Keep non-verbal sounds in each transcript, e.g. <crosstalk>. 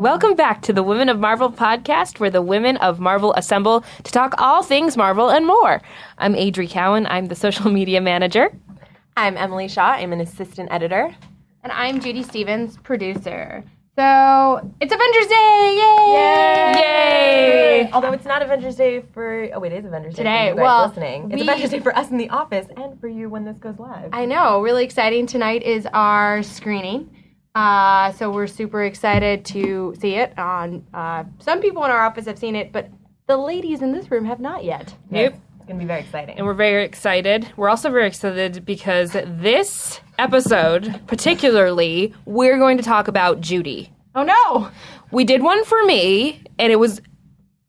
Welcome back to the Women of Marvel podcast, where the women of Marvel assemble to talk all things Marvel and more. I'm Adri Cowan. I'm the social media manager. I'm Emily Shaw. I'm an assistant editor. And I'm Judy Stephens, producer. So it's Avengers Day! Yay! Yay! Although it's not Avengers Day for oh, wait, it is Avengers Today, Day for you guys well, listening. It's we- Avengers Day for us in the office and for you when this goes live. I know, really exciting. Tonight is our screening. Uh, so we're super excited to see it. On uh, some people in our office have seen it, but the ladies in this room have not yet. Yep. It's gonna be very exciting. And we're very excited. We're also very excited because this episode, particularly, we're going to talk about Judy. Oh no! We did one for me, and it was.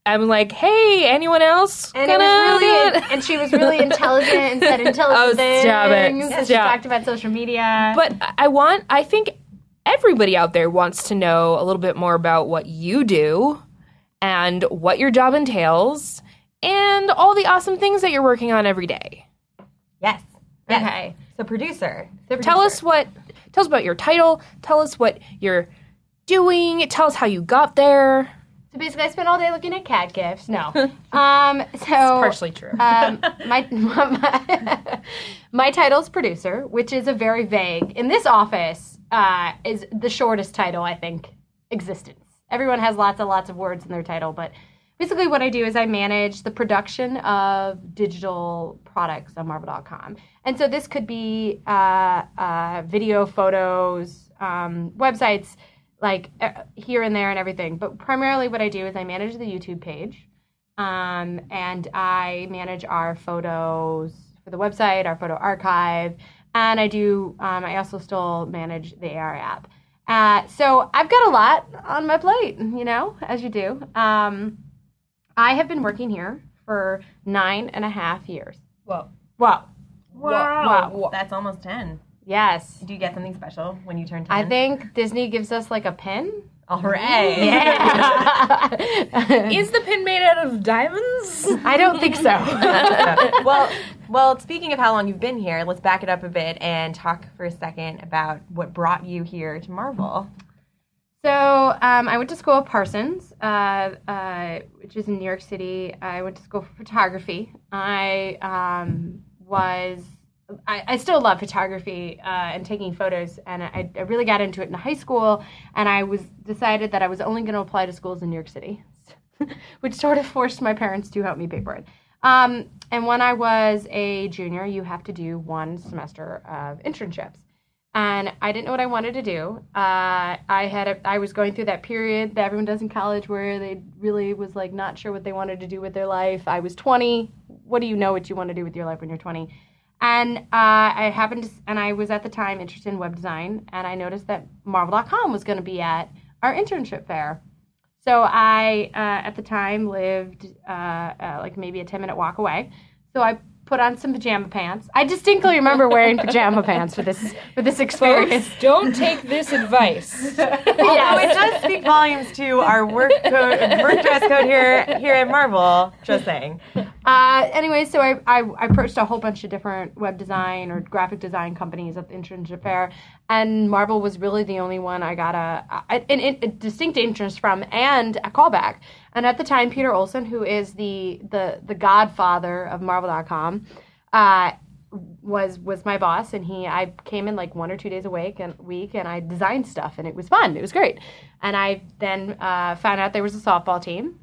I'm like, hey, anyone else? And it was really, it? and she was really intelligent and said <laughs> intelligent Oh, things. stop it. And she talked about social media. But I want, I think everybody out there wants to know a little bit more about what you do and what your job entails and all the awesome things that you're working on every day. yes. yes. okay. So producer. Tell us what, tell us about your title, tell us what you're doing, tell us how you got there. So basically, I spent all day looking at cat gifts. No. <laughs> <laughs> um. So Partially true. um, my, <laughs> my my title's producer, which is a very vague. In this office, uh, is the shortest title I think existence. Everyone has lots and lots of words in their title, but basically, what I do is I manage the production of digital products on Marvel.com, and so this could be uh, uh, video, photos, um, websites, like uh, here and there and everything. But primarily, what I do is I manage the YouTube page um, and I manage our photos for the website, our photo archive, and I do. Um, I also still manage the AR app. Uh, so I've got a lot on my plate, you know, as you do. Um, I have been working here for nine and a half years. Whoa. Wow. Wow. That's almost ten. Yes. Do you get something special when you turn ten? I think Disney gives us like a pin. All right. Yeah. Is the pin made out of diamonds? I don't think so. <laughs> well, well. Speaking of how long you've been here, let's back it up a bit and talk for a second about what brought you here to Marvel. So um, I went to school at Parsons, uh, uh, which is in New York City. I went to school for photography. I um, was, I, I still love photography uh, and taking photos, and I, I really got into it in high school. And I was decided that I was only going to apply to schools in New York City, <laughs> which sort of forced my parents to help me pay for it. Um, and when I was a junior, you have to do one semester of internships and I didn't know what I wanted to do. Uh, I had a, I was going through that period that everyone does in college where they really was like not sure what they wanted to do with their life. I was 20. What do you know what you want to do with your life when you're 20? And uh, I happened to, and I was at the time interested in web design, and I noticed that Marvel.com was going to be at our internship fair. So I, uh, at the time, lived uh, uh, like maybe a 10 minute walk away. So I put on some pajama pants. I distinctly remember wearing pajama pants for this for this experience. Folks, don't take this advice. <laughs> Although it does speak volumes to our work code, work dress code here here at Marvel. Just saying. Uh, anyway, so I, I, I approached a whole bunch of different web design or graphic design companies at the internship fair, and Marvel was really the only one I got a, a, an, a distinct interest from and a callback. And at the time, Peter Olson, who is the the the godfather of Marvel.com, uh, was was my boss, and he I came in like one or two days a week and week, and I designed stuff, and it was fun. It was great. And I then uh, found out there was a softball team.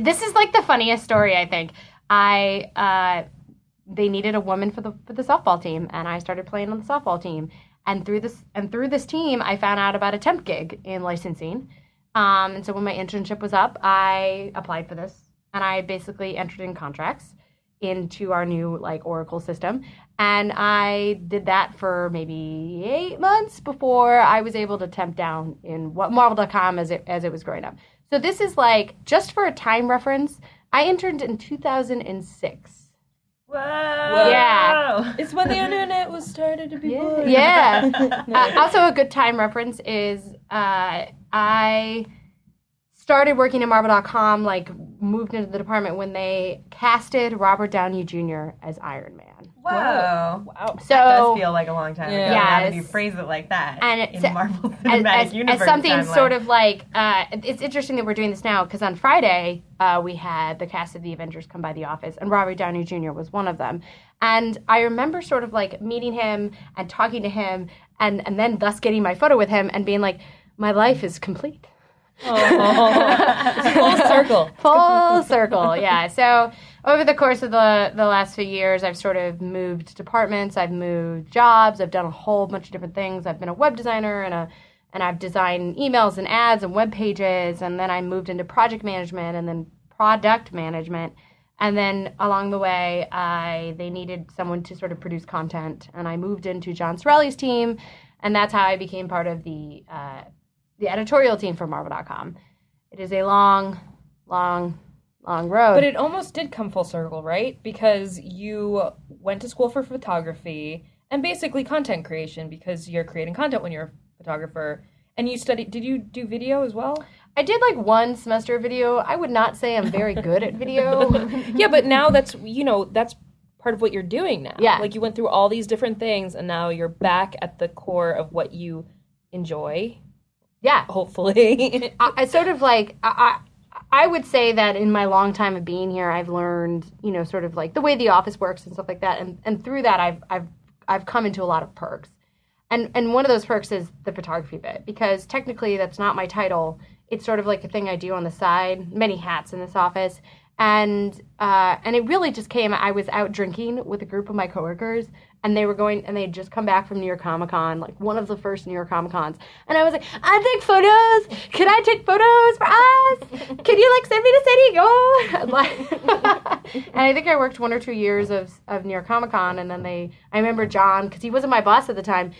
This is like the funniest story I think. I uh, they needed a woman for the for the softball team, and I started playing on the softball team. And through this and through this team, I found out about a temp gig in licensing. Um, and so when my internship was up, I applied for this, and I basically entered in contracts into our new like Oracle system. And I did that for maybe eight months before I was able to temp down in what Marvel.com as it as it was growing up. So this is like just for a time reference. I interned in 2006. Whoa. Yeah. It's when the internet was started to be born. Yeah. <laughs> uh, also, a good time reference is uh, I started working at Marvel.com like moved into the department when they casted Robert Downey Jr. as Iron Man. Whoa. Wow. So That does feel like a long time ago. Yeah. Now that you phrase it like that And in it's- Marvel as, Cinematic as, Universe as something timeline. sort of like uh, it's interesting that we're doing this now because on Friday uh, we had the cast of the Avengers come by the office and Robert Downey Jr. was one of them, and I remember sort of like meeting him and talking to him and and then thus getting my photo with him and being like, my life is complete. Full circle. <laughs> Full circle, yeah. So over the course of the the last few years, I've sort of moved departments, I've moved jobs, I've done a whole bunch of different things. I've been a web designer and a and I've designed emails and ads and web pages, and then I moved into project management and then product management. And then along the way, I they needed someone to sort of produce content, and I moved into John Cerilli's team, and that's how I became part of the uh, the editorial team for Marvel.com. It is a long, long, long road. But it almost did come full circle, right? Because you went to school for photography and basically content creation because you're creating content when you're a photographer. And you studied, did you do video as well? I did like one semester of video. I would not say I'm very good at video. <laughs> yeah, but now that's, you know, that's part of what you're doing now. Yeah. Like you went through all these different things and now you're back at the core of what you enjoy, yeah, hopefully. I, I sort of like I, I I would say that in my long time of being here, I've learned you know sort of like the way the office works and stuff like that, and and through that, I've I've I've come into a lot of perks, and and one of those perks is the photography bit because technically that's not my title. It's sort of like a thing I do on the side, many hats in this office, and uh, and it really just came. I was out drinking with a group of my coworkers, and they were going, and they had just come back from New York Comic Con, like one of the first New York Comic Cons, and I was like, I take photos. Can I take photos for us? Can you like send me to San Diego? <laughs> <laughs> And, I think I worked one or two years of of New York Comic Con, and then they, I remember John because he wasn't my boss at the time.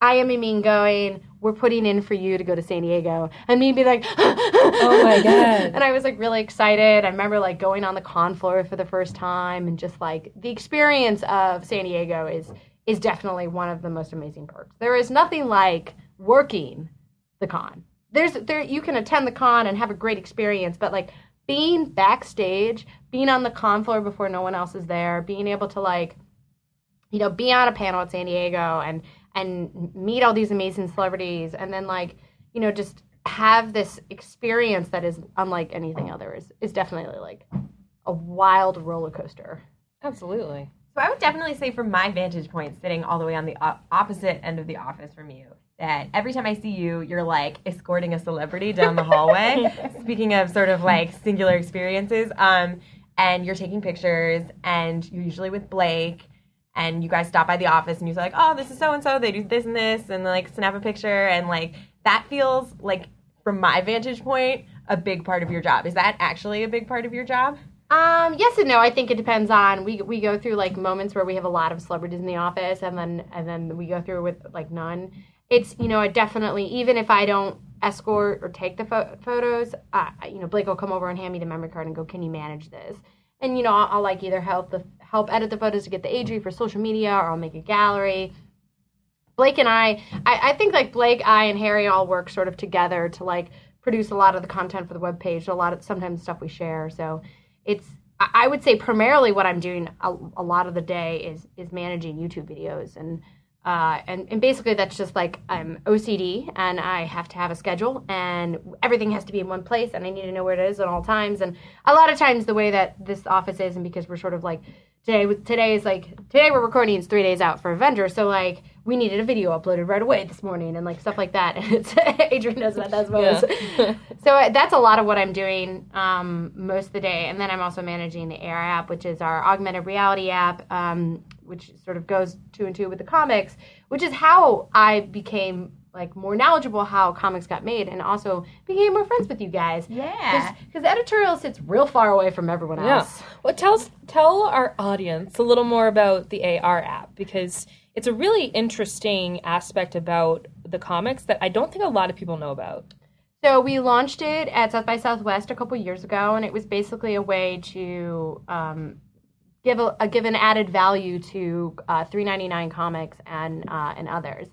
I am mean going, we're putting in for you to go to San Diego. And me be like, <laughs> oh my God. And I was like really excited. I remember like going on the con floor for the first time and just like the experience of San Diego is is definitely one of the most amazing perks. There is nothing like working the con. There's there you can attend the con and have a great experience, but like being backstage, being on the con floor before no one else is there, being able to like you know, be on a panel at San Diego and and meet all these amazing celebrities and then like, you know, just have this experience that is unlike anything other is, is definitely like a wild roller coaster. Absolutely. So I would definitely say, from my vantage point, sitting all the way on the op- opposite end of the office from you, that every time I see you, you're like escorting a celebrity down the hallway. <laughs> Speaking of sort of like singular experiences, um, and you're taking pictures, and you're usually with Blake, and you guys stop by the office, and you're like, "Oh, this is so and so. They do this and this," and like snap a picture, and like that feels like, from my vantage point, a big part of your job. Is that actually a big part of your job? Um, yes and no. I think it depends on we we go through like moments where we have a lot of celebrities in the office, and then and then we go through with like none. It's you know, it definitely even if I don't escort or take the pho- photos, uh, you know, Blake will come over and hand me the memory card and go, "Can you manage this?" And you know, I'll, I'll like either help the help edit the photos to get the age for social media, or I'll make a gallery. Blake and I, I, I think like Blake, I, and Harry all work sort of together to like produce a lot of the content for the web page. A lot of sometimes stuff we share. So it's I would say primarily what I'm doing a, a lot of the day is is managing YouTube videos and uh, and and basically that's just like I'm OCD and I have to have a schedule and everything has to be in one place and I need to know where it is at all times. And a lot of times the way that this office is and because we're sort of like today today is like today we're recording it's three days out for Avenger so like we needed a video uploaded right away this morning and like stuff like that. <laughs> And it's <laughs> Adrian knows about that as well. Yeah. <laughs> so uh, that's a lot of what I'm doing um, most of the day, and then I'm also managing the AR app, which is our augmented reality app, um, which sort of goes two and two with the comics, which is how I became like more knowledgeable how comics got made, and also became more friends with you guys. Yeah. because editorial sits real far away from everyone else. Yeah. Well, tell us, tell our audience a little more about the AR app because it's a really interesting aspect about the comics that I don't think a lot of people know about. So we launched it at South by Southwest a couple years ago, and it was basically a way to um, give a, a give an added value to uh, 3.99 comics and uh, and others.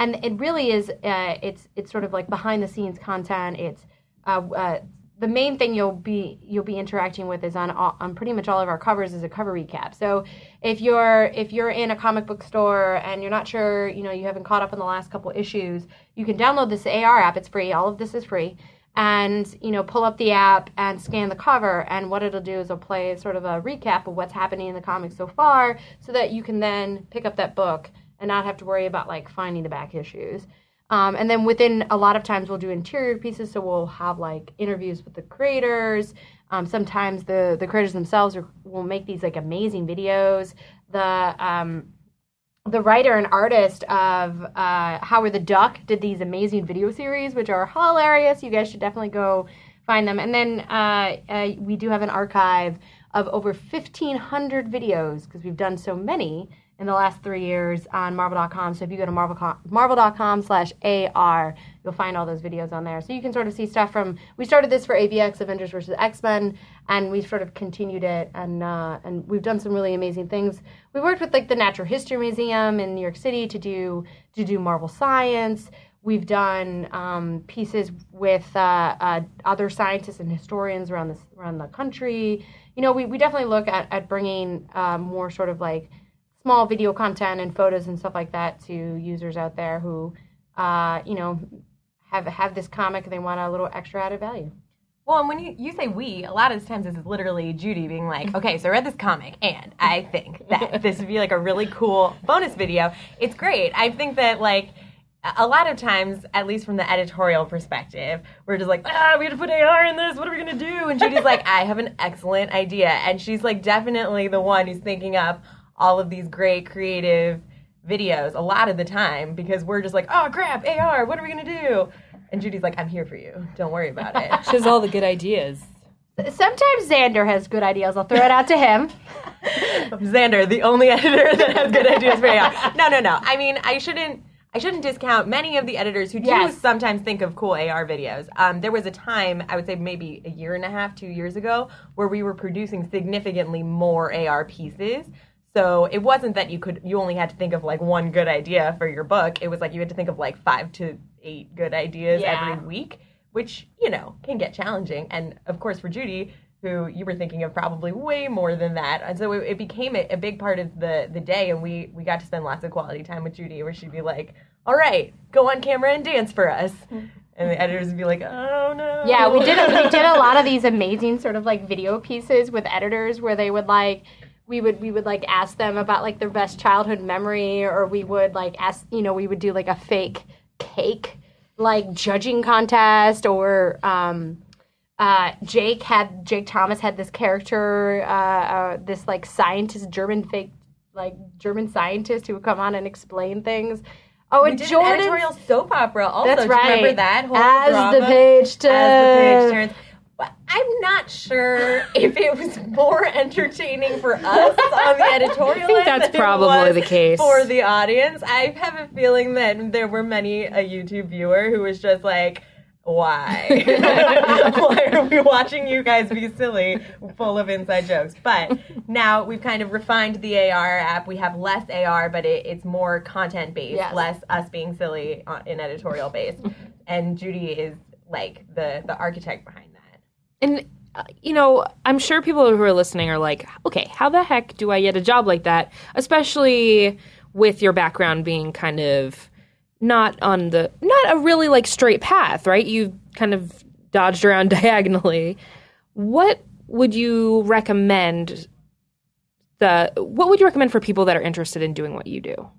And it really is uh, it's it's sort of like behind the scenes content. It's uh, uh, the main thing you'll be you'll be interacting with is on all, on pretty much all of our covers is a cover recap. So if you're if you're in a comic book store and you're not sure, you know, you haven't caught up on the last couple issues, you can download this AR app. It's free. All of this is free. And you know, pull up the app and scan the cover. And what it'll do is it'll play sort of a recap of what's happening in the comic so far, so that you can then pick up that book and not have to worry about like finding the back issues. Um, and then within a lot of times we'll do interior pieces, so we'll have like interviews with the creators. Um, sometimes the the creators themselves are, will make these like amazing videos. The um, the writer and artist of uh, Howard the Duck did these amazing video series, which are hilarious. You guys should definitely go find them. And then uh, uh, we do have an archive of over 1,500 videos because we've done so many in the last three years on Marvel.com. So if you go to Marvel, Marvel.com slash AR, you'll find all those videos on there. So you can sort of see stuff from, we started this for AVX, Avengers versus X-Men, and we've sort of continued it, and, uh, and we've done some really amazing things. We worked with like the Natural History Museum in New York City to do, to do Marvel Science. We've done um, pieces with uh, uh, other scientists and historians around, this, around the country. You know, we, we definitely look at, at bringing uh, more sort of like small video content and photos and stuff like that to users out there who, uh, you know, have have this comic and they want a little extra added value. Well, and when you, you say we, a lot of times this is literally Judy being like, <laughs> okay, so I read this comic and I think that <laughs> this would be like a really cool bonus video. It's great. I think that like a lot of times, at least from the editorial perspective, we're just like, ah, we have to put AR in this. What are we gonna do? And Judy's like, <laughs> I have an excellent idea, and she's like definitely the one who's thinking up all of these great creative videos a lot of the time because we're just like, oh crap, AR, what are we gonna do? And Judy's like, I'm here for you. Don't worry about it. <laughs> She has all the good ideas. Sometimes Xander has good ideas. I'll throw it out to him. <laughs> Xander, the only editor <laughs> that has good ideas for AR. No, no, no. I mean, I shouldn't. I shouldn't discount many of the editors who do Yes. sometimes think of cool AR videos. Um, there was a time, I would say maybe a year and a half, two years ago, where we were producing significantly more AR pieces. So it wasn't that you could, you only had to think of like one good idea for your book. It was like you had to think of like five to eight good ideas Yeah. every week, which, you know, can get challenging. And of course, for Judy, who you were thinking of probably way more than that. And so it, it became a, a big part of the, the day, and we, we got to spend lots of quality time with Judy where she'd be like, all right, go on camera and dance for us. <laughs> And the editors would be like, oh no. Yeah, we did a, we did a lot of these amazing sort of like video pieces with editors where they would like we would we would like ask them about like their best childhood memory or we would like ask you know we would do like a fake cake like judging contest or um uh, Jake had Jake Thomas had this character, uh, uh, this like scientist, German fake, like German scientist who would come on and explain things. Oh, We and Jordan, editorial soap opera also. That's you remember that whole As drama? the page As the page turns. I'm not sure if it was more entertaining for us on the editorial I think that's probably the case. for the audience. I have a feeling that there were many a YouTube viewer who was just like, why? <laughs> why are we watching you guys be silly, full of inside jokes? But now we've kind of refined the AR app. We have less AR, but it, it's more content based, Yes. less us being silly uh, in editorial based. and Judy is like the the architect behind. And uh, you know, I'm sure people who are listening are like, okay, how the heck do I get a job like that? Especially with your background being kind of not on the not a really like straight path, right? You kind of dodged around <laughs> diagonally. What would you recommend the what would you recommend for people that are interested in doing what you do?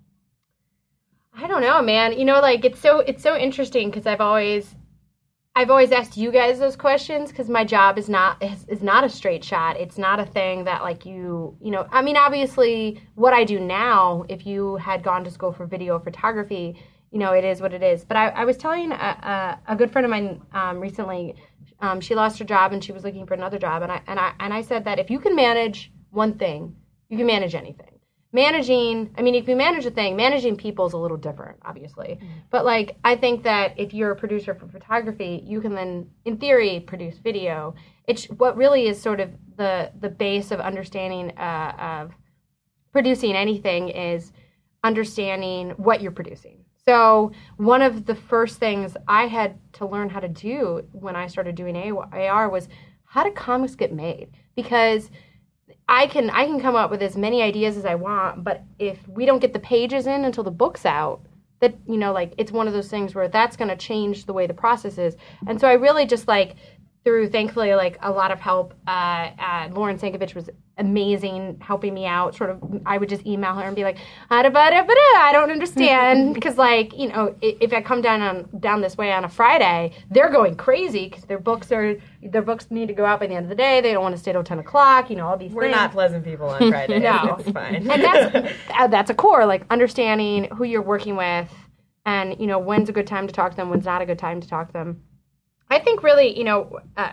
I don't know, man. You know, like it's so it's so interesting because I've always I've always asked you guys those questions because my job is not is, is not a straight shot. It's not a thing that like you you know. I mean, obviously, what I do now, if you had gone to school for video photography, you know, it is what it is. But I, I was telling a, a, a good friend of mine um, recently. Um, she lost her job and she was looking for another job, and I and I and I said that if you can manage one thing, you can manage anything managing i mean if you manage a thing managing people is a little different obviously. But like i think that if you're a producer for photography you can then in theory produce video. It's what really is sort of the the base of understanding uh, of producing anything is understanding what you're producing. So, one of the first things I had to learn how to do when I started doing AR was how do comics get made? Because I can I can come up with as many ideas as I want, but if we don't get the pages in until the book's out, that you know like it's one of those things where that's going to change the way the process is. And so I really just like through thankfully like a lot of help uh, uh, lauren sankovitch was amazing helping me out sort of i would just email her and be like i don't understand <laughs> because like you know if i come down on down this way on a friday they're going crazy because their books are their books need to go out by the end of the day they don't want to stay till 10 o'clock you know all these We're things. not pleasant people on Friday. <laughs> No. <laughs> It's fine. and that's uh, that's a core like understanding who you're working with and you know when's a good time to talk to them when's not a good time to talk to them i think really you know uh,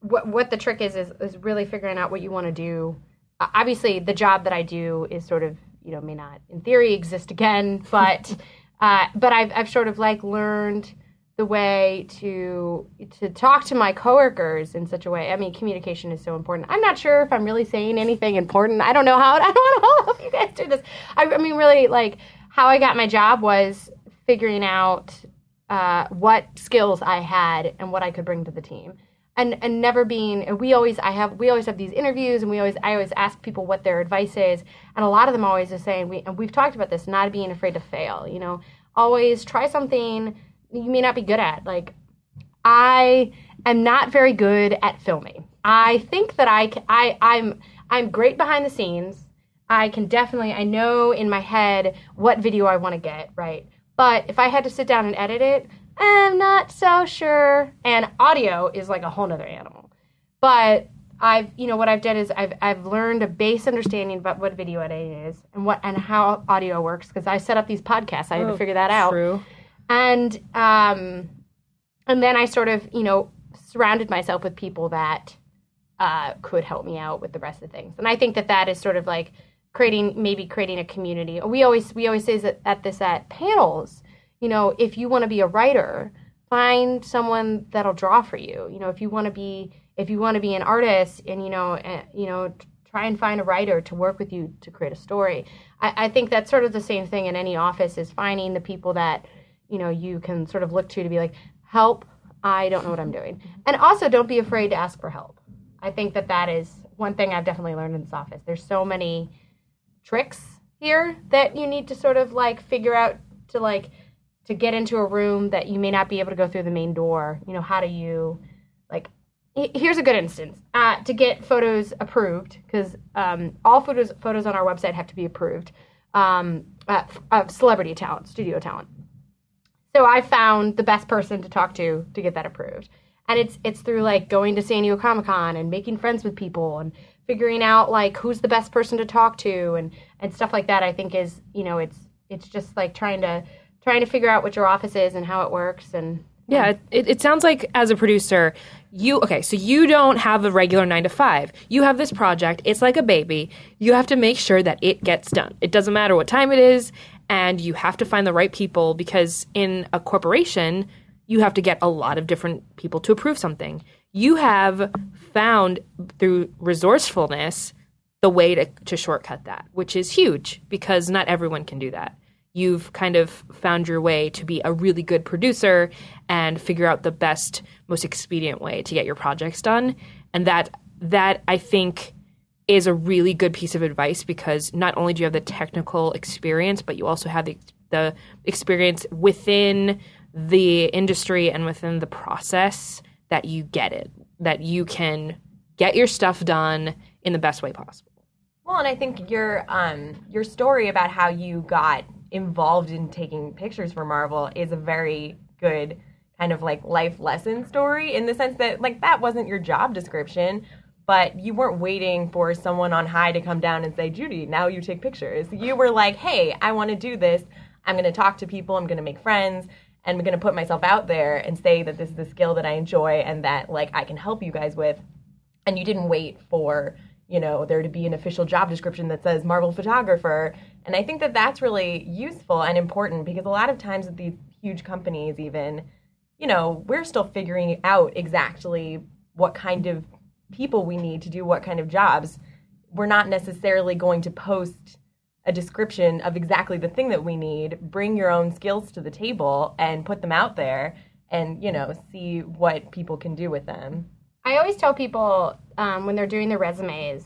what what the trick is is, is really figuring out what you want to do uh, obviously the job that i do is sort of you know may not in theory exist again <laughs> but uh, but I've, I've sort of like learned the way to to talk to my coworkers in such a way. I mean, communication is so important. I'm not sure if I'm really saying anything important. I don't know how. <laughs> I don't know how you guys do this. I, I mean, really, like how I got my job was figuring out uh, what skills I had and what I could bring to the team. And, and never being we always I have we always have these interviews and we always I always ask people what their advice is and a lot of them always are saying we and we've talked about this not being afraid to fail you know always try something you may not be good at. Like, I am not very good at filming. I think that I, I I'm I'm great behind the scenes. I can definitely I know in my head what video I want to get right. But if I had to sit down and edit it, I'm not so sure. And audio is like a whole nother animal. But I've you know what I've done is I've I've learned a base understanding about what video editing is and what and how audio works because I set up these podcasts. I had to figure that out True. and um, and then I sort of you know surrounded myself with people that uh, could help me out with the rest of the things, and I think that that is sort of like creating maybe creating a community. We always we always say that at this at panels, you know, if you want to be a writer, find someone that'll draw for you. You know, if you want to be if you want to be an artist, and you know, uh, you know. Try and find a writer to work with you to create a story. I, I think that's sort of the same thing in any office is finding the people that you know you can sort of look to to be like help i don't know what i'm doing and also don't be afraid to ask for help i think that that is one thing i've definitely learned in this office there's so many tricks here that you need to sort of like figure out to like to get into a room that you may not be able to go through the main door. You know how do you like here's a good instance. Uh, to get photos approved because um, all photos photos on our website have to be approved um, uh, of celebrity talent studio talent. So I found the best person to talk to to get that approved. And it's it's through like going to San Diego Comic Con and making friends with people and figuring out like who's the best person to talk to and and stuff like that. I think is you know it's it's just like trying to trying to figure out what your office is and how it works and Yeah, it, it sounds like as a producer, you okay, so you don't have a regular nine to five. You have this project, it's like a baby. You have to make sure that it gets done. It doesn't matter what time it is, and you have to find the right people because in a corporation, you have to get a lot of different people to approve something. You have found through resourcefulness the way to, to shortcut that, which is huge because not everyone can do that. You've kind of found your way to be a really good producer and figure out the best most expedient way to get your projects done. And that that i think is a really good piece of advice because not only do you have the technical experience but you also have the, the experience within the industry and within the process that you get it that you can get your stuff done in the best way possible Well, and I think your um your story about how you got involved in taking pictures for Marvel is a very good kind of like life lesson story in the sense that like that wasn't your job description, but you weren't waiting for someone on high to come down and say, "Judy, now you take pictures." You were like, "Hey, I want to do this. I'm going to talk to people. I'm going to make friends." And I'm going to put myself out there and say that this is a skill that I enjoy and that like I can help you guys with. And you didn't wait for you know there to be an official job description that says marvel photographer. And i think that that's really useful and important because a lot of times with these huge companies even you know we're still figuring out exactly what kind of people we need to do what kind of jobs. We're not necessarily going to post a description of exactly the thing that we need, bring your own skills to the table and put them out there and, you know, see what people can do with them. I always tell people um, when they're doing their resumes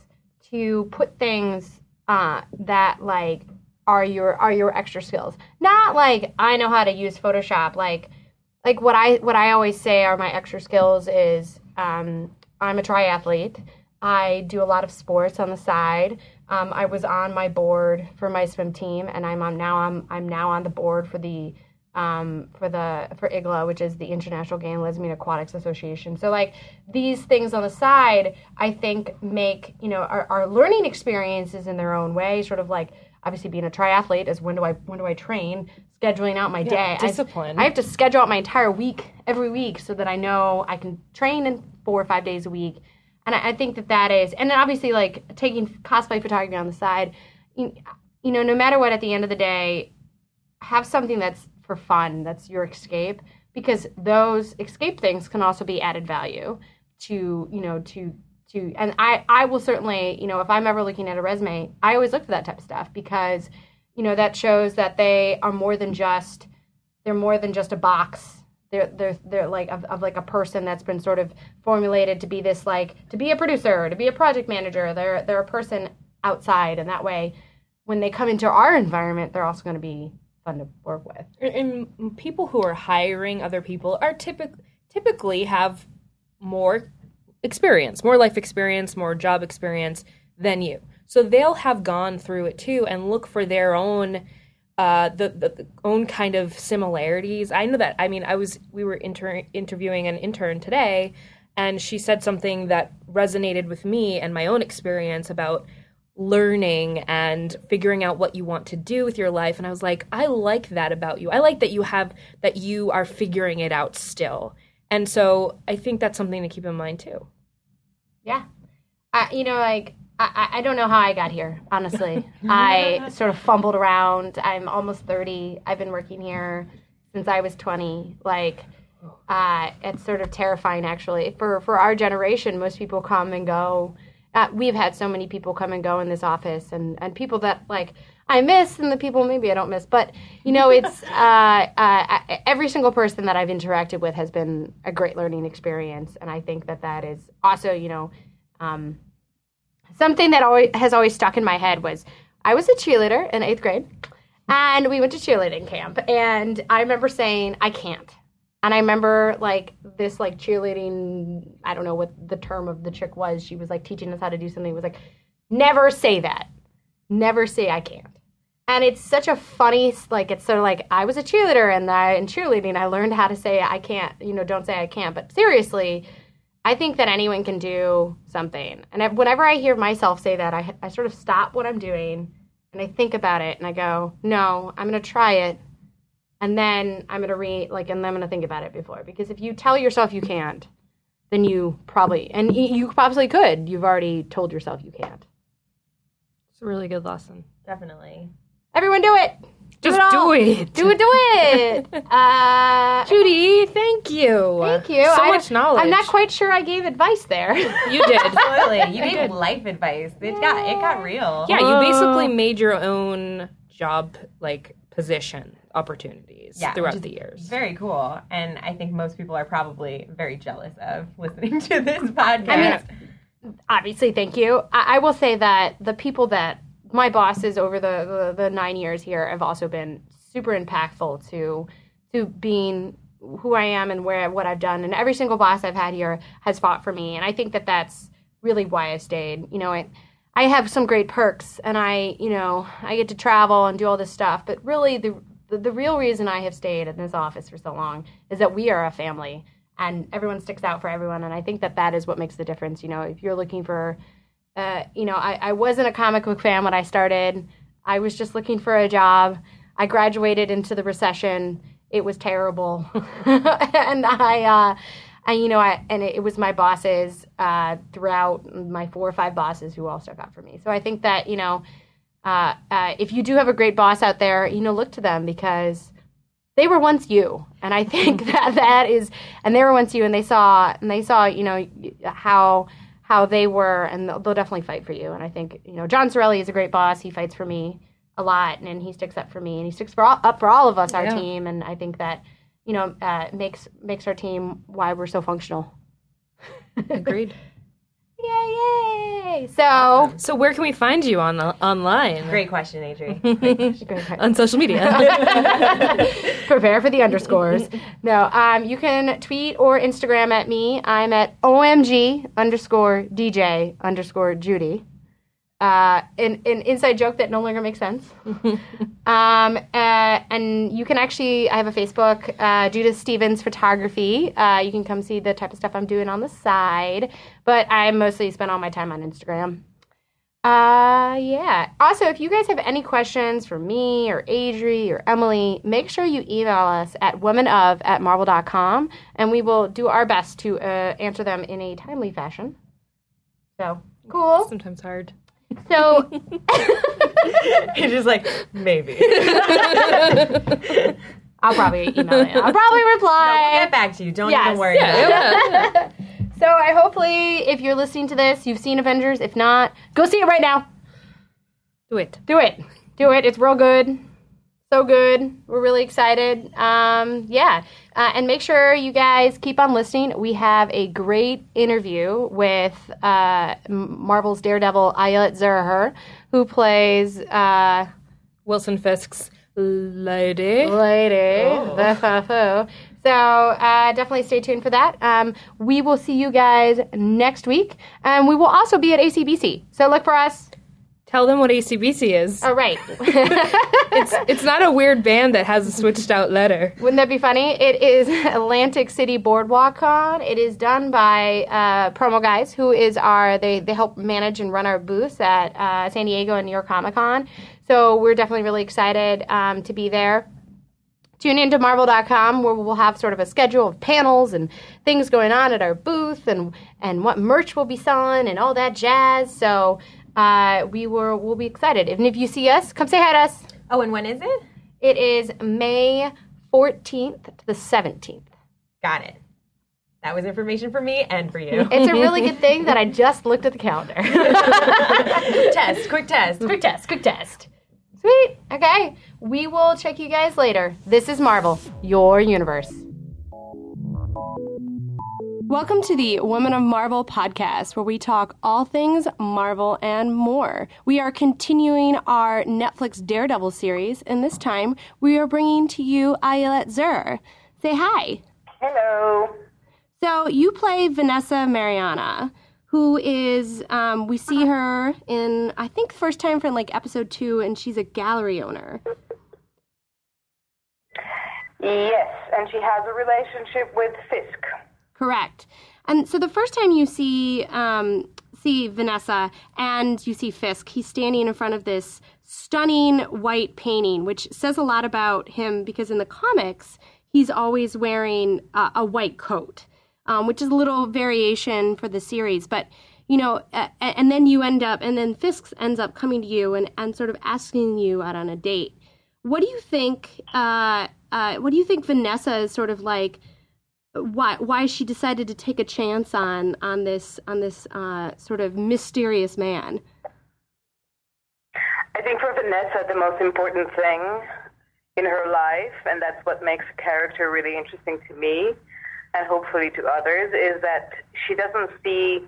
to put things uh, that like are your are your extra skills. Not like I know how to use Photoshop. Like like what I what I always say are my extra skills is um, I'm a triathlete. I do a lot of sports on the side. Um, I was on my board for my swim team, and I'm on now. I'm I'm now on the board for the um, for the for IGLA, which is the International Gay and Lesbian Aquatics Association. So like these things on the side, I think make you know our, our learning experiences in their own way. Sort of like obviously being a triathlete is when do I when do I train, scheduling out my day. I- discipline. I, have to schedule out my entire week every week so that I know I can train in four or five days a week. And I, I think that that is, and then obviously like taking cosplay photography on the side. You, you know, no matter what, at the end of the day, have something that's for fun, that's your escape, because those escape things can also be added value to, you know, to to and I I will certainly, you know, if I'm ever looking at a resume, I always look for that type of stuff because, you know, that shows that they are more than just they're more than just a box. They're they're they're like of, of like a person that's been sort of formulated to be this like to be a producer, to be a project manager. They're they're a person outside and that way when they come into our environment, they're also going to be fun to work with. and people who are hiring other people are typic- typically have more experience, more life experience, more job experience than you. So they'll have gone through it too and look for their own uh, the, the, the own kind of similarities. I know that. I mean, I was we were inter- interviewing an intern today, and she said something that resonated with me and my own experience about learning and figuring out what you want to do with your life and i was like i like that about you i like that you have that you are figuring it out still and so i think that's something to keep in mind too Yeah. I, you know, like, I, I don't know how I got here, honestly. <laughs> I sort of fumbled around. I'm almost 30. I've been working here since I was 20. Like, uh, it's sort of terrifying, actually. For, for our generation, most people come and go. Uh, we've had so many people come and go in this office, and, and people that, like, I miss, and the people maybe I don't miss. But, you know, it's <laughs> uh, uh, every single person that I've interacted with has been a great learning experience. And I think that that is also, you know, um, something that always has always stuck in my head was I was a cheerleader in eighth grade, and we went to cheerleading camp, and I remember saying I can't, and I remember like this like cheerleading I don't know what the term of the chick was. She was like teaching us how to do something. It was like never say that, never say I can't. And it's such a funny, like it's sort of like I was a cheerleader and I in cheerleading I learned how to say I can't, you know, don't say I can't. But seriously, I think that anyone can do something. And I, whenever I hear myself say that, I, I sort of stop what I'm doing and I think about it and I go, no, I'm going to try it. And then I'm going to read, like, and then I'm going to think about it before. Because if you tell yourself you can't, then you probably, and you probably could. You've already told yourself you can't. it's a really good lesson Definitely. Everyone do it. Do just it do it Do it, do <laughs> it. Uh, judy thank you thank you. so I- much knowledge I'm not quite sure I gave advice there. <laughs> you did Absolutely. You <laughs> gave life advice. It got it got real. yeah you basically made your own job like position opportunities Yeah, throughout the years Very cool. And I think most people are probably very jealous of listening to this podcast. I mean, obviously, thank you. I, I will say that the people that my bosses over the, the the nine years here have also been super impactful to to being who I am and where what I've done. And every single boss I've had here has fought for me, and I think that that's really why I stayed. You know, it, I have some great perks, and I you know I get to travel and do all this stuff. But really, the the, the real reason I have stayed in this office for so long is that we are a family and everyone sticks out for everyone. And I think that that is what makes the difference. You know, if you're looking for, uh, you know, I, I wasn't a comic book fan when I started. I was just looking for a job. I graduated into the recession. It was terrible, <laughs> and I, uh, and you know, I and it, it was my bosses uh, throughout my four or five bosses who all stuck out for me. So I think that you know, uh, uh, if you do have a great boss out there, you know, look to them because they were once you and i think <laughs> that that is and they were once you and they saw and they saw you know how how they were and they'll, they'll definitely fight for you and i think you know john cerilli is a great boss he fights for me a lot, and he sticks up for me, and he sticks for all, up for all of us, our Yeah. team, and I think that you know uh, makes makes our team why we're so functional. <laughs> Agreed. Yay! Yay! So So where can we find you on the, online? Great question, Adri. <laughs> <laughs> on social media. <laughs> prepare for the underscores. No, um, you can tweet or Instagram at me. I'm at omg underscore dj underscore Judy. Uh, an, an inside joke that no longer makes sense. um, uh, and you can actually, I have a Facebook, uh, Judith Stephens Photography. Uh, you can come see the type of stuff I'm doing on the side. But I mostly spend all my time on Instagram. Uh, yeah. Also, if you guys have any questions for me or Adri or Emily, make sure you email us at womenof at marvel.com and we will do our best to uh, answer them in a timely fashion. So, cool. Sometimes hard. So, <laughs> <laughs> You're just like, maybe. <laughs> I'll probably email it. I'll probably We'll reply. get back to you. Don't Yes. even worry Yeah, about it. yeah. So, I hopefully, if you're listening to this, you've seen Avengers. If not, go see it right now. Do it. Do it. Do it. It's real good. So good. We're really excited. Um, yeah. Uh, and make sure you guys keep on listening. We have a great interview with uh, Marvel's Daredevil, Ayelet Zurer, who plays uh, Wilson Fisk's lady. Lady. Oh. The. So uh, definitely stay tuned for that. Um, we will see you guys next week. And we will also be at ACBC. So look for us. Tell them what ACBC is. All right. <laughs> <laughs> It's it's not a weird band that has a switched out letter. Wouldn't that be funny? It is <laughs> Atlantic City Boardwalk Con. It is done by uh, Promo Guys, who is our they they help manage and run our booths at uh, San Diego and New York Comic Con. So we're definitely really excited um, to be there. Tune into Marvel.com where we'll have sort of a schedule of panels and things going on at our booth and and what merch we'll be selling and all that jazz. So uh, we were we'll be excited. And if you see us, come say hi to us. Oh, and when is it? It is May 14th to the 17th. Got it. That was information for me and for you. It's a really good thing that I <laughs> just looked at the calendar. <laughs> test, quick test. quick test, quick test. Sweet. Okay. We will check you guys later. This is Marvel, your universe. Welcome to the Women of Marvel podcast, where we talk all things Marvel and more. We are continuing our Netflix Daredevil series, and this time we are bringing to you Ayelet Zur. Say hi. Hello. So you play Vanessa Marianna, who is um, we see her in I think first time from like episode two, and she's a gallery owner. Yes, and she has a relationship with Fisk. Correct. And so the first time you see um, see Vanessa and you see Fisk, he's standing in front of this stunning white painting, which says a lot about him because in the comics he's always wearing uh, a white coat, um, which is a little variation for the series, but. You know, and then you end up, and then Fisk ends up coming to you and, and sort of asking you out on a date. What do you think? Uh, uh, what do you think Vanessa is sort of like? why why she decided to take a chance on on this on this uh, sort of mysterious man. I think for Vanessa, the most important thing in her life, and that's what makes a character really interesting to me, and hopefully to others, is that she doesn't see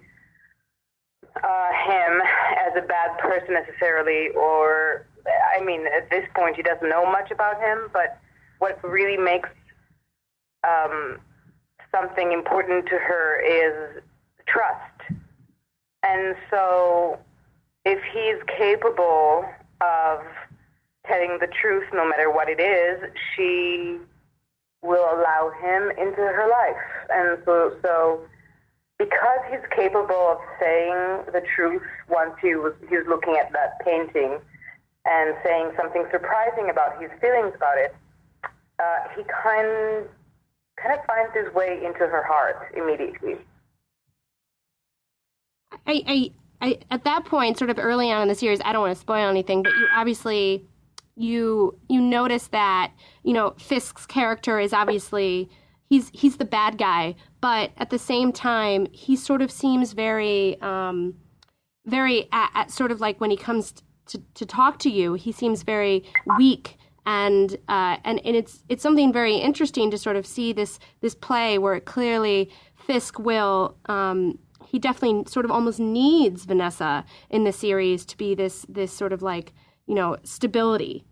uh, him as a bad person necessarily, or I mean, at this point, she doesn't know much about him, but what really makes um, something important to her is trust. And so, if he's capable of telling the truth, no matter what it is, she will allow him into her life. And so, so because he's capable of saying the truth once he was, he's looking at that painting and saying something surprising about his feelings about it, uh, he kind kind of finds his way into her heart immediately. I, I, I at that point, sort of early on in the series, I don't want to spoil anything, but you obviously you you notice that you know Fisk's character is obviously he's he's the bad guy, but at the same time, he sort of seems very um, very at, at sort of like when he comes to, to talk to you, he seems very weak and uh, and and it's it's something very interesting to sort of see this this play where clearly Fisk will um, he definitely sort of almost needs Vanessa in the series to be this this sort of like you know stability.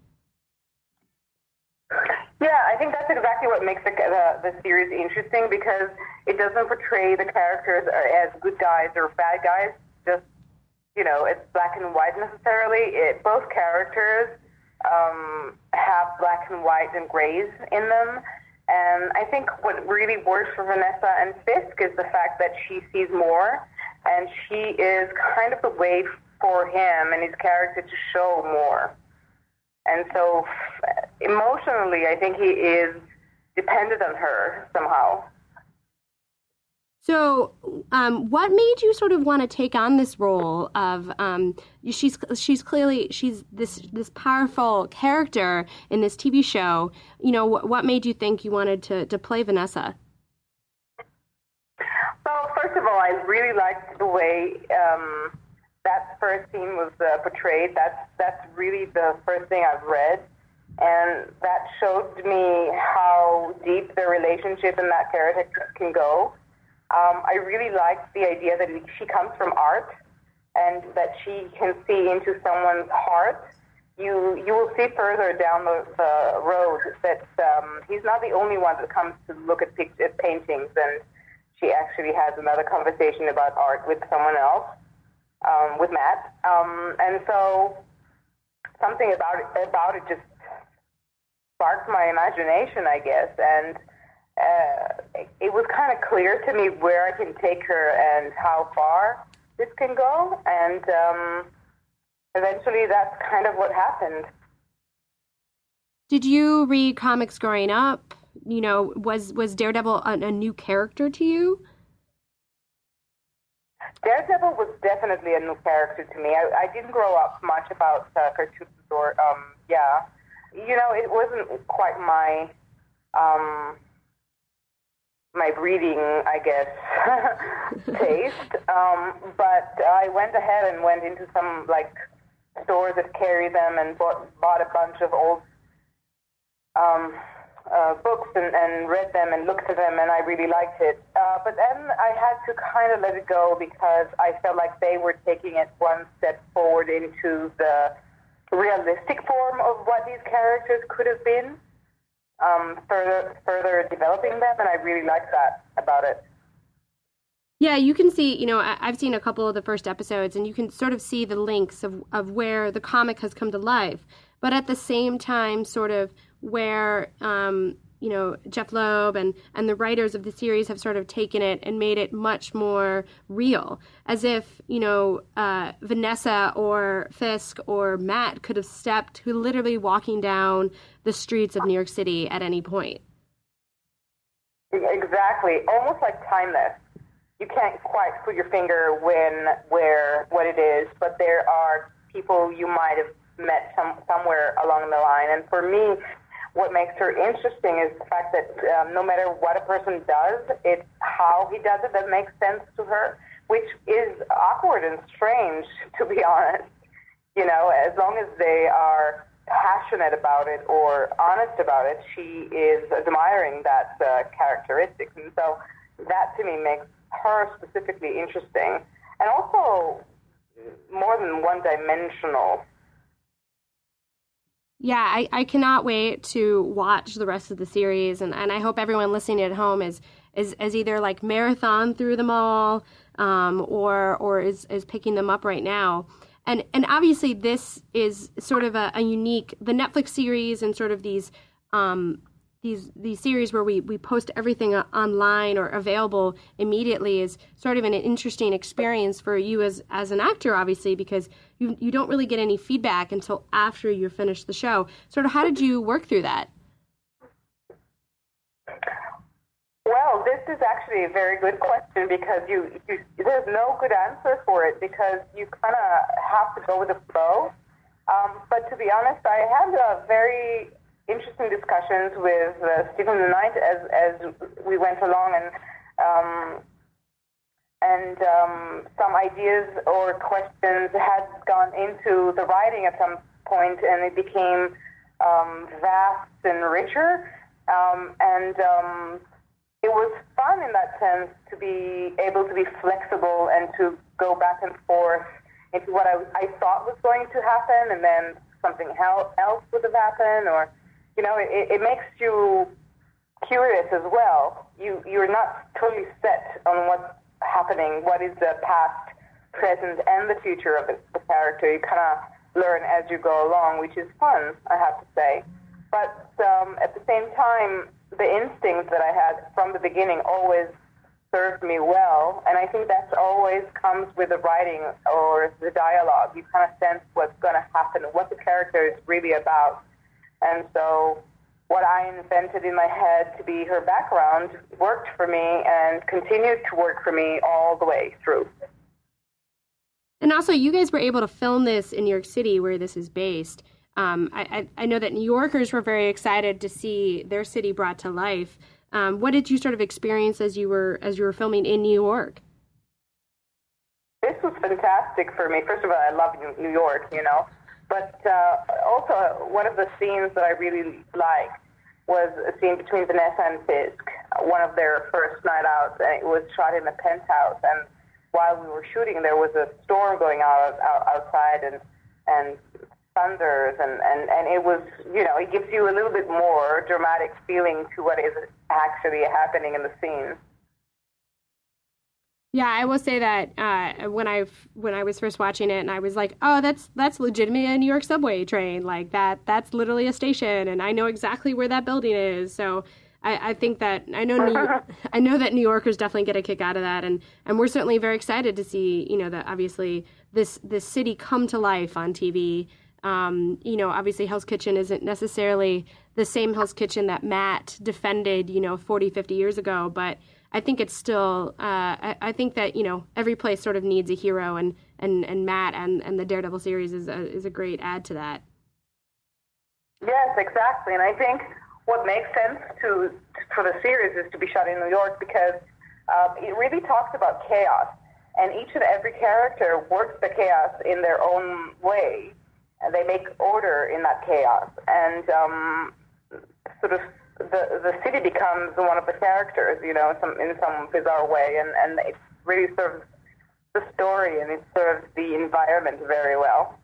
Yeah, I think that's exactly what makes the, the, the series interesting because it doesn't portray the characters as good guys or bad guys. Just you know, it's black and white necessarily. It, both characters um, have black and white and grays in them. And I think what really works for Vanessa and Fisk is the fact that she sees more, and she is kind of the way for him and his character to show more. And so, emotionally, I think he is dependent on her somehow. So, um, what made you sort of want to take on this role of um, she's she's clearly she's this this powerful character in this TV show. You know, what, what made you think you wanted to to play Vanessa? Well, first of all, I really liked the way um, that first scene was uh, portrayed. That's that's really the first thing I've read, and that showed me how deep the relationship in that character can go. Um, I really liked the idea that she comes from art and that she can see into someone's heart. You you will see further down the, the road that um, he's not the only one that comes to look at, pic- at paintings, and she actually has another conversation about art with someone else, um, with Matt. Um, and so something about it, about it just sparked my imagination, I guess, and uh, it was kind of clear to me where I can take her and how far this can go. And um, eventually, that's kind of what happened. Did you read comics growing up? You know, was was Daredevil a, a new character to you? Daredevil was definitely a new character to me. I, I didn't grow up much about uh, cartoons or, um, yeah, you know, it wasn't quite my um, my breeding, I guess, <laughs> taste. Um, but I went ahead and went into some like stores that carry them and bought bought a bunch of old um, uh, books and, and read them and looked at them, and I really liked it. Uh, but then I had to kind of let it go because I felt like they were taking it one step forward into the realistic form of what these characters could have been um, further further developing them, and I really like that about it. Yeah, you can see, you know, I've seen a couple of the first episodes, and you can sort of see the links of, of where the comic has come to life. But at the same time, sort of where um, you know Jeph Loeb and and the writers of the series have sort of taken it and made it much more real, as if you know uh, Vanessa or Fisk or Matt could have stepped, who literally walking down the streets of New York City at any point. Exactly, almost like timeless. You can't quite put your finger when, where, what it is, but there are people you might have met some, somewhere along the line. And for me, what makes her interesting is the fact that um, no matter what a person does, it's how he does it that makes sense to her, which is awkward and strange, <laughs> to be honest. You know, as long as they are passionate about it or honest about it, she is admiring that uh, characteristic. And so that to me makes her specifically interesting and also more than one dimensional yeah, I, I cannot wait to watch the rest of the series, and, and I hope everyone listening at home is is, is either like marathon through them all, um, or or is is picking them up right now. And and obviously this is sort of a, a unique the Netflix series and sort of these um, these these series where we, we post everything online or available immediately is sort of an interesting experience for you as as an actor obviously because you you don't really get any feedback until after you finish the show. Sort of how did you work through that? Well this is actually a very good question because you, you there's no good answer for it because you kind of have to go with the flow. Um, but to be honest i had a very interesting discussions with uh, Steven DeKnight as as we went along, and um, and um, some ideas or questions had gone into the writing at some point, and it became um, vast and richer. Um, and um, it was fun in that sense to be able to be flexible and to go back and forth into what I, I thought was going to happen, and then something else would have happened, or you know, it, it makes you curious as well. You you're not totally set on what's happening, what is the past, present, and the future of the, the character. You kind of learn as you go along, which is fun, I have to say. But um, at the same time, the instincts that I had from the beginning always served me well, and I think that always comes with the writing or the dialogue. You kind of sense what's going to happen, what the character is really about, and so what I invented in my head to be her background worked for me and continued to work for me all the way through. And also, you guys were able to film this in New York City, where this is based. Um, I, I, know that New Yorkers were very excited to see their city brought to life. Um, what did you sort of experience as you were as you were filming in New York? This was fantastic for me. First of all, I love New York, you know, but uh, also one of the scenes that I really liked was a scene between Vanessa and Fisk, one of their first night outs, and it was shot in a penthouse. And while we were shooting, there was a storm going out, out outside, and and thunders, and, and and it was, you know, it gives you a little bit more dramatic feeling to what is actually happening in the scene. Yeah, I will say that uh, when I when I was first watching it, and I was like, "Oh, that's that's legitimately a New York subway train. Like that that's literally a station, and I know exactly where that building is." So I, I think that I know New, <laughs> I know that New Yorkers definitely get a kick out of that, and and we're certainly very excited to see you know that obviously this this city come to life on TV. Um, you know, obviously Hell's Kitchen isn't necessarily the same Hell's Kitchen that Matt defended, you know, 40, 50 years ago, but I think it's still. Uh, I, I, think that you know every place sort of needs a hero, and and and Matt and and the Daredevil series is a, is a great add to that. Yes, exactly, and I think what makes sense to for the series is to be shot in New York because uh, it really talks about chaos, and each and every character works the chaos in their own way, and they make order in that chaos, and um, sort of the the city becomes one of the characters, you know, some in some bizarre way, and and it really serves the story and it serves the environment very well.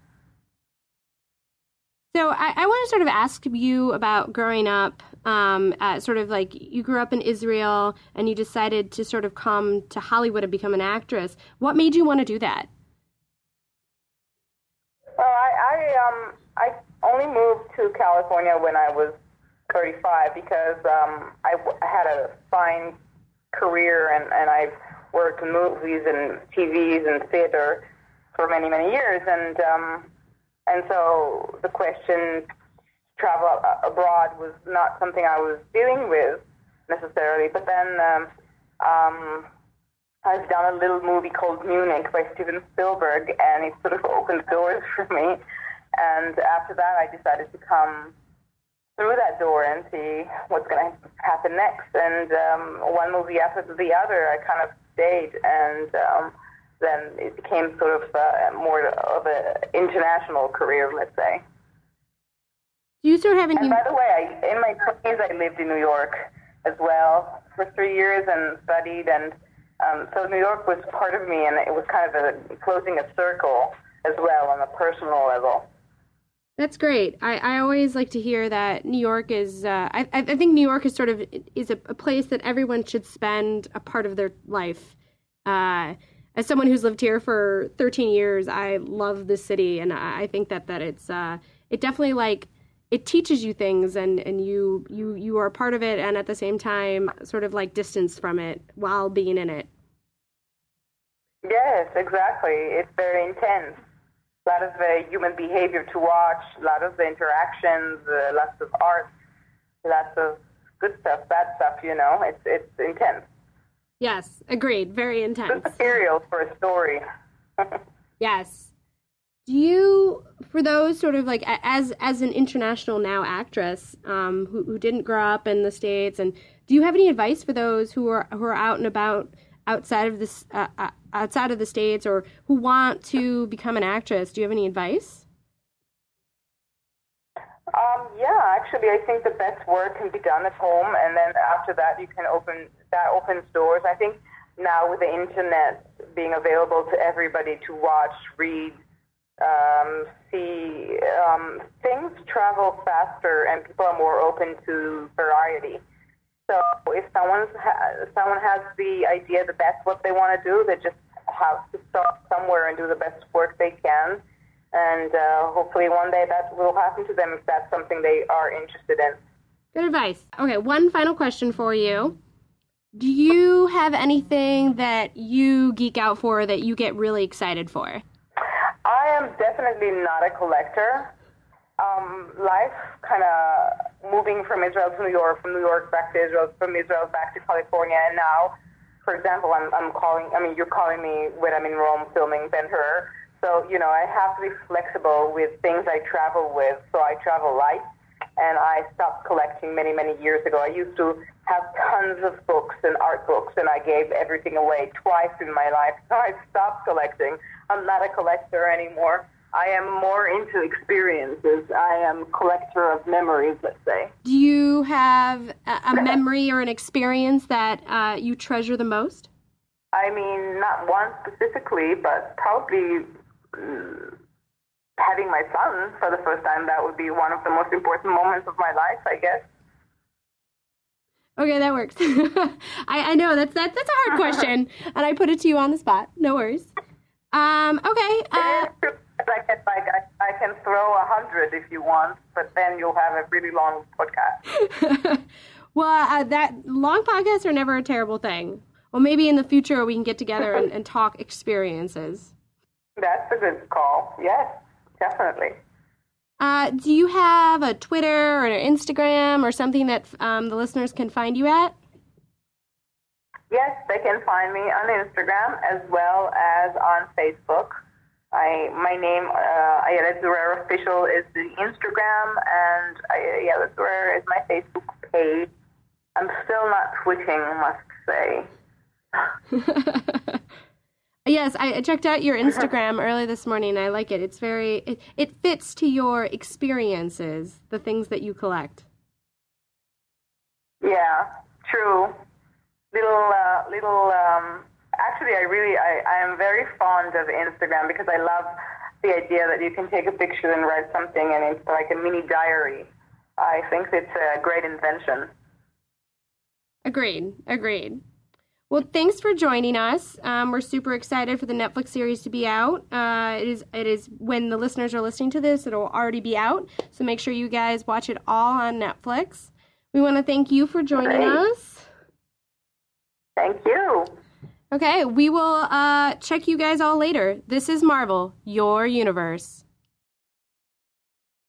So I, I want to sort of ask you about growing up, um, sort of like you grew up in Israel and you decided to sort of come to Hollywood and become an actress. What made you want to do that? Well, I, I um I only moved to California when I was 35 because um, I, w- I had a fine career and, and I've worked in movies and TVs and theater for many, many years. And, um, and so the question travel abroad was not something I was dealing with necessarily. But then um, um, I've done a little movie called Munich by Steven Spielberg, and it sort of <laughs> opened doors for me. And after that, I decided to come through that door and see what's going to happen next. And um, one movie after the other, I kind of stayed, and um, then it became sort of uh, more of an international career, let's say. Do you of have any? And by the way, I, in my twenties, I lived in New York as well for three years and studied, and um, so New York was part of me, and it was kind of a closing a circle as well on a personal level. That's great. I, I always like to hear that New York is. Uh, I I think New York is sort of is a, a, place that everyone should spend a part of their life. Uh, as someone who's lived here for 13 years, I love the city, and I, think that that it's uh, it definitely like it teaches you things, and and you you you are part of it, and at the same time, sort of like distance from it while being in it. Yes, exactly. It's very intense a lot of uh, human behavior to watch, a lot of the interactions, uh, lots of art, lots of good stuff, bad stuff. You know, it's it's intense. Yes, agreed. Very intense. Good material for a story. <laughs> yes. Do you, for those sort of like as as an international now actress um, who who didn't grow up in the states, and do you have any advice for those who are who are out and about outside of this uh, uh, outside of the states or who want to become an actress? Do you have any advice? Um, yeah, actually, I think the best work can be done at home, and then after that, you can open that opens doors. I think now with the internet being available to everybody to watch, read, um, see, um, things travel faster, and people are more open to variety. So if someone's ha- someone has the idea that that's what they want to do, they just have to start somewhere and do the best work they can and uh, hopefully one day that will happen to them if that's something they are interested in. Good advice. Okay, one final question for you. Do you have anything that you geek out for that you get really excited for? I am definitely not a collector. Um, life kind of moving from Israel to New York, from New York back to Israel, from Israel back to California, and now, for example, I'm, I'm calling. I mean, you're calling me when I'm in Rome filming Ben Hur so, you know, I have to be flexible with things I travel with. So I travel light. And I stopped collecting many, many years ago. I used to have tons of books and art books, and I gave everything away twice in my life. <laughs> So I stopped collecting. I'm not a collector anymore. I am more into experiences. I am a collector of memories, let's say. Do you have a <laughs> memory or an experience that uh, you treasure the most? I mean, not one specifically, but probably having my son for the first time, that would be one of the most important moments of my life, I guess. Okay, that works. <laughs> I, I know that's that, that's a hard <laughs> question, and I put it to you on the spot. No worries. Um, okay. Uh, I can like I, I can throw a hundred if you want, but then you'll have a really long podcast. <laughs> well, uh, that long podcasts are never a terrible thing. Well, maybe in the future we can get together and, and talk experiences. <laughs> That's a good call. Yes, definitely. Uh, do you have a Twitter or an Instagram or something that um, the listeners can find you at? Yes, they can find me on Instagram as well as on Facebook. I my name uh, Ayelet Zurer official is the Instagram and Ayelet is my Facebook page. I'm still not twitching, must say. <laughs> Yes, I checked out your Instagram early this morning. I like it. It's very it, it fits to your experiences, the things that you collect. Yeah, true. Little uh, little um actually I really I, I am very fond of Instagram because I love the idea that you can take a picture and write something and it's like a mini diary. I think it's a great invention. Agreed. Agreed. Well, thanks for joining us. Um, we're super excited for the Netflix series to be out. Uh, it is it is when the listeners are listening to this, it'll already be out. So make sure you guys watch it all on Netflix. We want to thank you for joining Great. us. Thank you. Okay, we will uh, check you guys all later. This is Marvel, your universe.